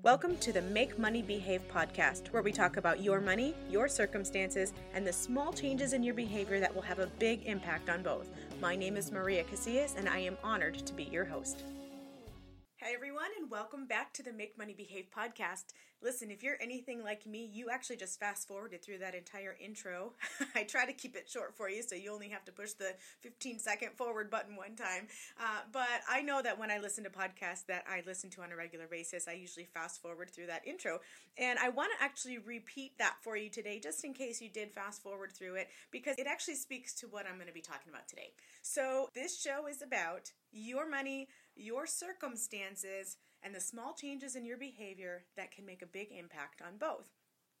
Welcome to the Make Money Behave podcast, where we talk about your money, your circumstances, and the small changes in your behavior that will have a big impact on both. My name is Maria Casillas, and I am honored to be your host. Hi, everyone, and welcome back to the Make Money Behave podcast. Listen, if you're anything like me, you actually just fast forwarded through that entire intro. I try to keep it short for you, so you only have to push the 15 second forward button one time. Uh, but I know that when I listen to podcasts that I listen to on a regular basis, I usually fast forward through that intro. And I want to actually repeat that for you today, just in case you did fast forward through it, because it actually speaks to what I'm going to be talking about today. So, this show is about your money your circumstances, and the small changes in your behavior that can make a big impact on both.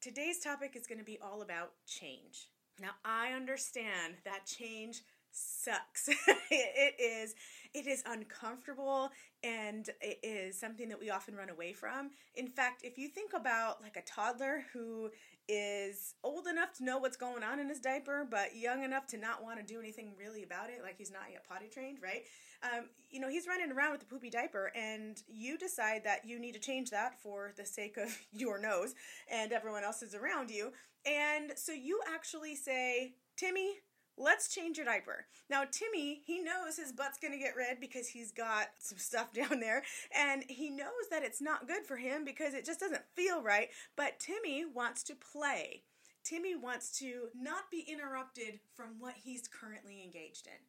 Today's topic is going to be all about change. Now, I understand that change sucks. it is it is uncomfortable and it is something that we often run away from. In fact, if you think about like a toddler who is old enough to know what's going on in his diaper, but young enough to not want to do anything really about it, like he's not yet potty trained, right? Um, you know, he's running around with a poopy diaper, and you decide that you need to change that for the sake of your nose and everyone else's around you. And so you actually say, Timmy, let's change your diaper. Now, Timmy, he knows his butt's gonna get red because he's got some stuff down there, and he knows that it's not good for him because it just doesn't feel right. But Timmy wants to play. Timmy wants to not be interrupted from what he's currently engaged in.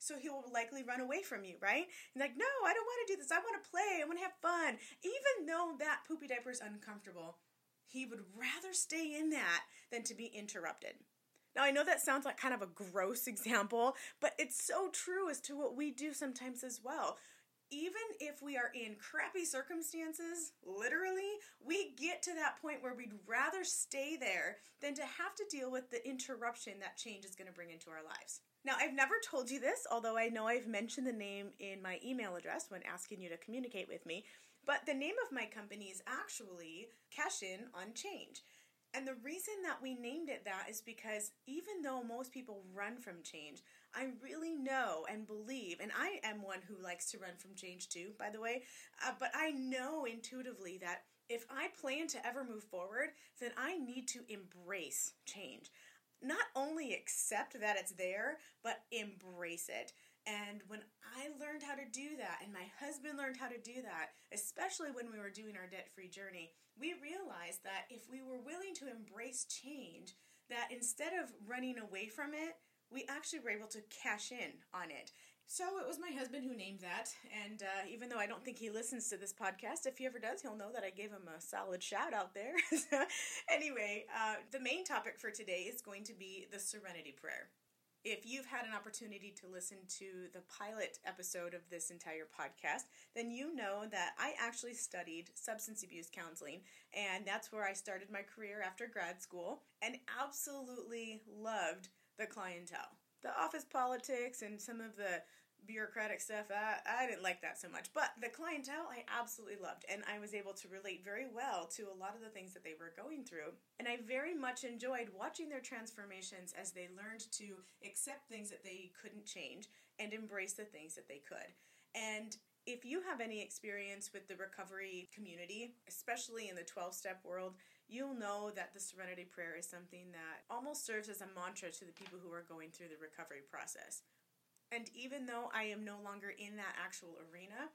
So he will likely run away from you, right? And like, no, I don't want to do this. I want to play. I want to have fun. Even though that poopy diaper is uncomfortable, he would rather stay in that than to be interrupted. Now, I know that sounds like kind of a gross example, but it's so true as to what we do sometimes as well. Even if we are in crappy circumstances, literally, we get to that point where we'd rather stay there than to have to deal with the interruption that change is going to bring into our lives. Now, I've never told you this, although I know I've mentioned the name in my email address when asking you to communicate with me, but the name of my company is actually Cash In on Change. And the reason that we named it that is because even though most people run from change, I really know and believe, and I am one who likes to run from change too, by the way, uh, but I know intuitively that if I plan to ever move forward, then I need to embrace change. Not only accept that it's there, but embrace it. And when I learned how to do that, and my husband learned how to do that, especially when we were doing our debt free journey, we realized that if we were willing to embrace change, that instead of running away from it, we actually were able to cash in on it. So it was my husband who named that, and uh, even though I don't think he listens to this podcast, if he ever does, he'll know that I gave him a solid shout out there. anyway, uh, the main topic for today is going to be the Serenity Prayer if you've had an opportunity to listen to the pilot episode of this entire podcast, then you know that I actually studied substance abuse counseling, and that's where I started my career after grad school, and absolutely loved the clientele. The office politics and some of the bureaucratic stuff, I, I didn't like that so much. But the clientele, I absolutely loved. And I was able to relate very well to a lot of the things that they were going through. And I very much enjoyed watching their transformations as they learned to accept things that they couldn't change and embrace the things that they could. And if you have any experience with the recovery community, especially in the 12 step world, you'll know that the serenity prayer is something that almost serves as a mantra to the people who are going through the recovery process. And even though I am no longer in that actual arena,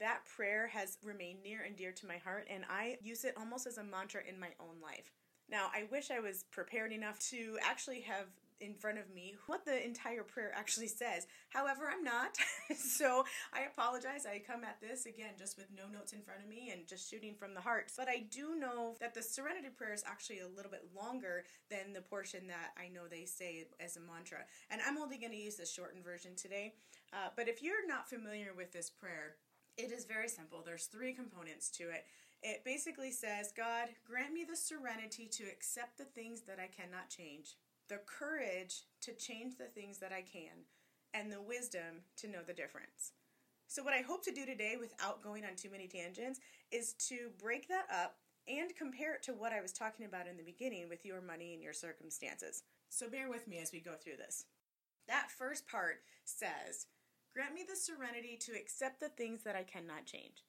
that prayer has remained near and dear to my heart, and I use it almost as a mantra in my own life. Now, I wish I was prepared enough to actually have in front of me what the entire prayer actually says. However, I'm not. so I apologize. I come at this again just with no notes in front of me and just shooting from the heart. But I do know that the serenity prayer is actually a little bit longer than the portion that I know they say as a mantra. And I'm only going to use the shortened version today. Uh, but if you're not familiar with this prayer, it is very simple. There's three components to it. It basically says, God, grant me the serenity to accept the things that I cannot change the courage to change the things that I can, and the wisdom to know the difference. So, what I hope to do today, without going on too many tangents, is to break that up and compare it to what I was talking about in the beginning with your money and your circumstances. So, bear with me as we go through this. That first part says, Grant me the serenity to accept the things that I cannot change.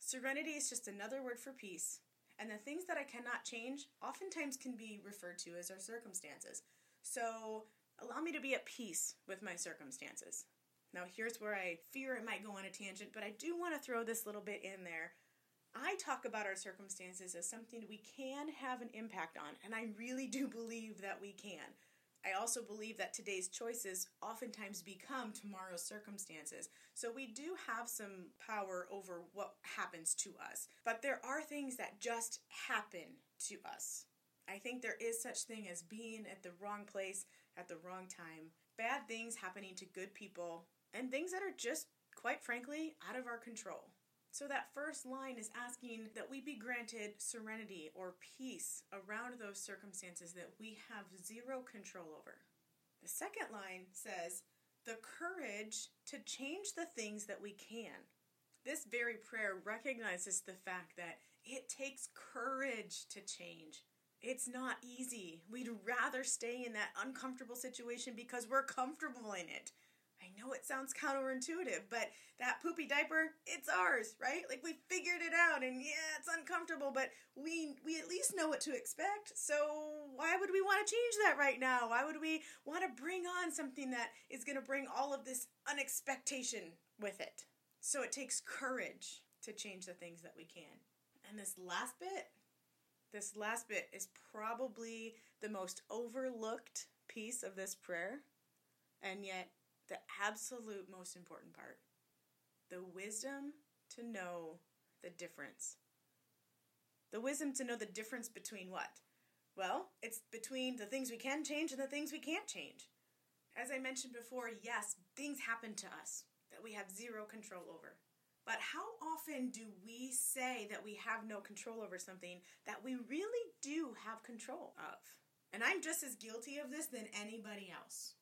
Serenity is just another word for peace, and the things that I cannot change oftentimes can be referred to as our circumstances. So allow me to be at peace with my circumstances. Now, here's where I fear it might go on a tangent, but I do want to throw this little bit in there. I talk about our circumstances as something we can have an impact on, and I really do believe that we can. I also believe that today's choices oftentimes become tomorrow's circumstances. So we do have some power over what happens to us. But there are things that just happen to us. I think there is such thing as being at the wrong place at the wrong time. Bad things happening to good people and things that are just quite frankly out of our control. So, that first line is asking that we be granted serenity or peace around those circumstances that we have zero control over. The second line says, the courage to change the things that we can. This very prayer recognizes the fact that it takes courage to change. It's not easy. We'd rather stay in that uncomfortable situation because we're comfortable in it. Know it sounds counterintuitive, but that poopy diaper, it's ours, right? Like we figured it out and yeah, it's uncomfortable, but we we at least know what to expect. So why would we want to change that right now? Why would we want to bring on something that is going to bring all of this unexpectation with it? So it takes courage to change the things that we can. And this last bit, this last bit is probably the most overlooked piece of this prayer. And yet the absolute most important part the wisdom to know the difference. The wisdom to know the difference between what? Well, it's between the things we can change and the things we can't change. As I mentioned before, yes, things happen to us that we have zero control over. But how often do we say that we have no control over something that we really do have control of? And I'm just as guilty of this than anybody else.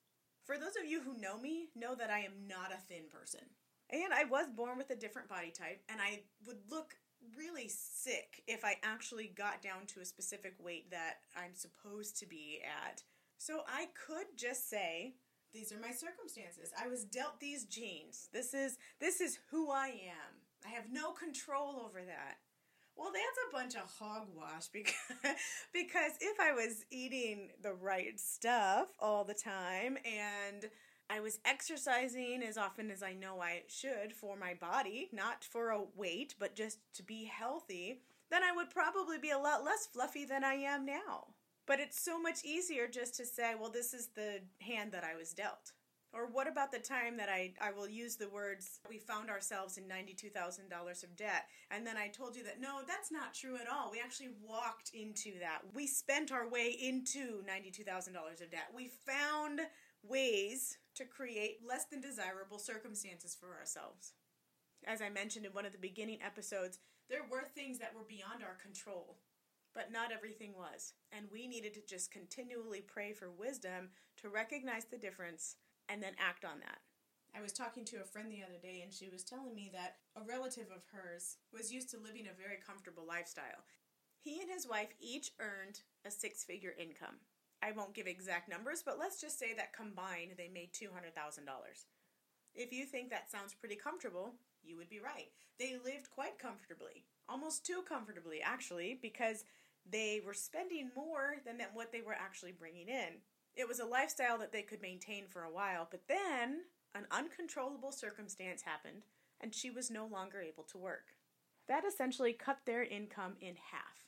For those of you who know me, know that I am not a thin person. And I was born with a different body type, and I would look really sick if I actually got down to a specific weight that I'm supposed to be at. So I could just say, these are my circumstances. I was dealt these genes. This is this is who I am. I have no control over that. Well, that's a bunch of hogwash because because if I was eating the right stuff all the time and I was exercising as often as I know I should for my body, not for a weight, but just to be healthy, then I would probably be a lot less fluffy than I am now. But it's so much easier just to say, well, this is the hand that I was dealt. Or what about the time that I, I will use the words, we found ourselves in $92,000 of debt, and then I told you that no, that's not true at all. We actually walked into that. We spent our way into $92,000 of debt. We found ways to create less than desirable circumstances for ourselves. As I mentioned in one of the beginning episodes, there were things that were beyond our control, but not everything was. And we needed to just continually pray for wisdom to recognize the difference and then act on that. I was talking to a friend the other day, and she was telling me that a relative of hers was used to living a very comfortable lifestyle. He and his wife each earned a six figure income. I won't give exact numbers, but let's just say that combined they made $200,000. If you think that sounds pretty comfortable, you would be right. They lived quite comfortably, almost too comfortably, actually, because they were spending more than what they were actually bringing in. It was a lifestyle that they could maintain for a while, but then an uncontrollable circumstance happened and she was no longer able to work. That essentially cut their income in half.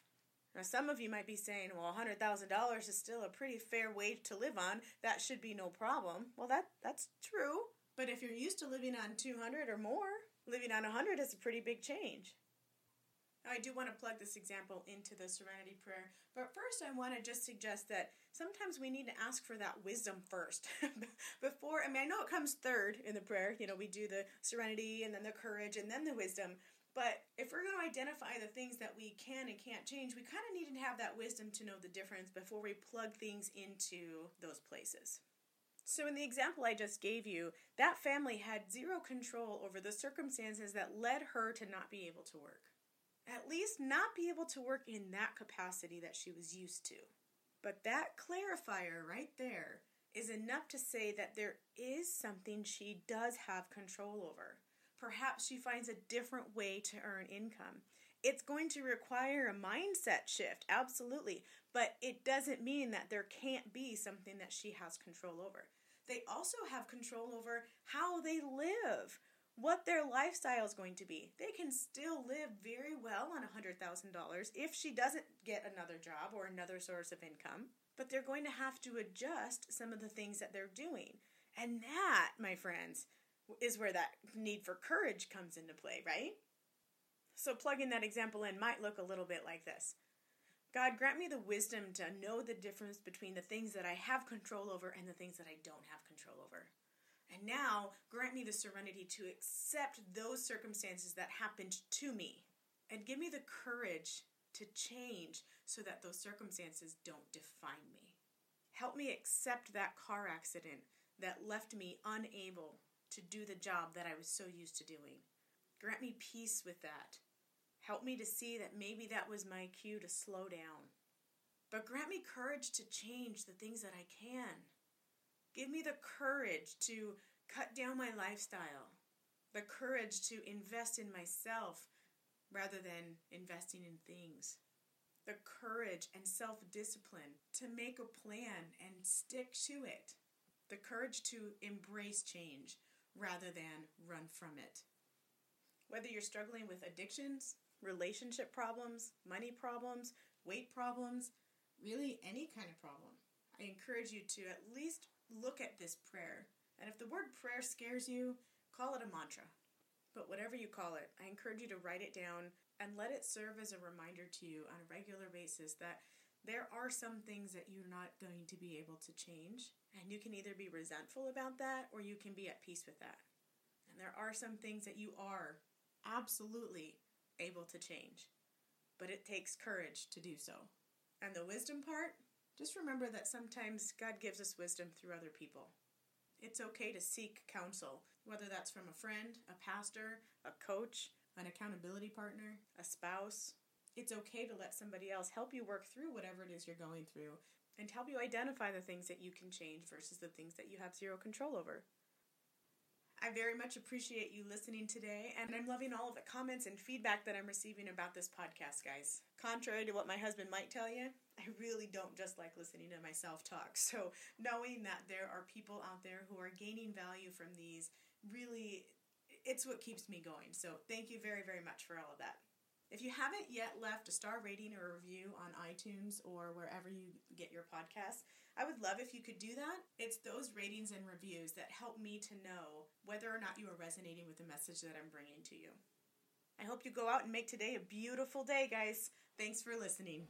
Now, some of you might be saying, well, $100,000 is still a pretty fair wage to live on. That should be no problem. Well, that, that's true. But if you're used to living on 200 or more, living on 100 is a pretty big change. I do want to plug this example into the serenity prayer, but first I want to just suggest that sometimes we need to ask for that wisdom first. Before, I mean, I know it comes third in the prayer, you know, we do the serenity and then the courage and then the wisdom. But if we're going to identify the things that we can and can't change, we kind of need to have that wisdom to know the difference before we plug things into those places. So, in the example I just gave you, that family had zero control over the circumstances that led her to not be able to work at least not be able to work in that capacity that she was used to. But that clarifier right there is enough to say that there is something she does have control over. Perhaps she finds a different way to earn income. It's going to require a mindset shift, absolutely, but it doesn't mean that there can't be something that she has control over. They also have control over how they live, what their lifestyle is going to be. They can still live very well on $100,000 if she doesn't get another job or another source of income, but they're going to have to adjust some of the things that they're doing. And that, my friends, is where that need for courage comes into play, right? So, plugging that example in might look a little bit like this God, grant me the wisdom to know the difference between the things that I have control over and the things that I don't have control over. And now, grant me the serenity to accept those circumstances that happened to me and give me the courage to change so that those circumstances don't define me. Help me accept that car accident that left me unable to do the job that I was so used to doing. Grant me peace with that. Help me to see that maybe that was my cue to slow down. But grant me courage to change the things that I can. Give me the courage to cut down my lifestyle, the courage to invest in myself rather than investing in things, the courage and self discipline to make a plan and stick to it, the courage to embrace change rather than run from it. Whether you're struggling with addictions, relationship problems, money problems, weight problems, really any kind of problem, I encourage you to at least look at this prayer. And if the word prayer scares you, call it a mantra. But whatever you call it, I encourage you to write it down and let it serve as a reminder to you on a regular basis that there are some things that you're not going to be able to change. And you can either be resentful about that or you can be at peace with that. And there are some things that you are absolutely able to change. But it takes courage to do so. And the wisdom part, just remember that sometimes God gives us wisdom through other people. It's okay to seek counsel, whether that's from a friend, a pastor, a coach, an accountability partner, a spouse. It's okay to let somebody else help you work through whatever it is you're going through and help you identify the things that you can change versus the things that you have zero control over. I very much appreciate you listening today, and I'm loving all of the comments and feedback that I'm receiving about this podcast, guys. Contrary to what my husband might tell you, I really don't just like listening to myself talk. So, knowing that there are people out there who are gaining value from these really it's what keeps me going. So, thank you very very much for all of that. If you haven't yet left a star rating or review on iTunes or wherever you get your podcasts, I would love if you could do that. It's those ratings and reviews that help me to know whether or not you are resonating with the message that I'm bringing to you. I hope you go out and make today a beautiful day, guys. Thanks for listening.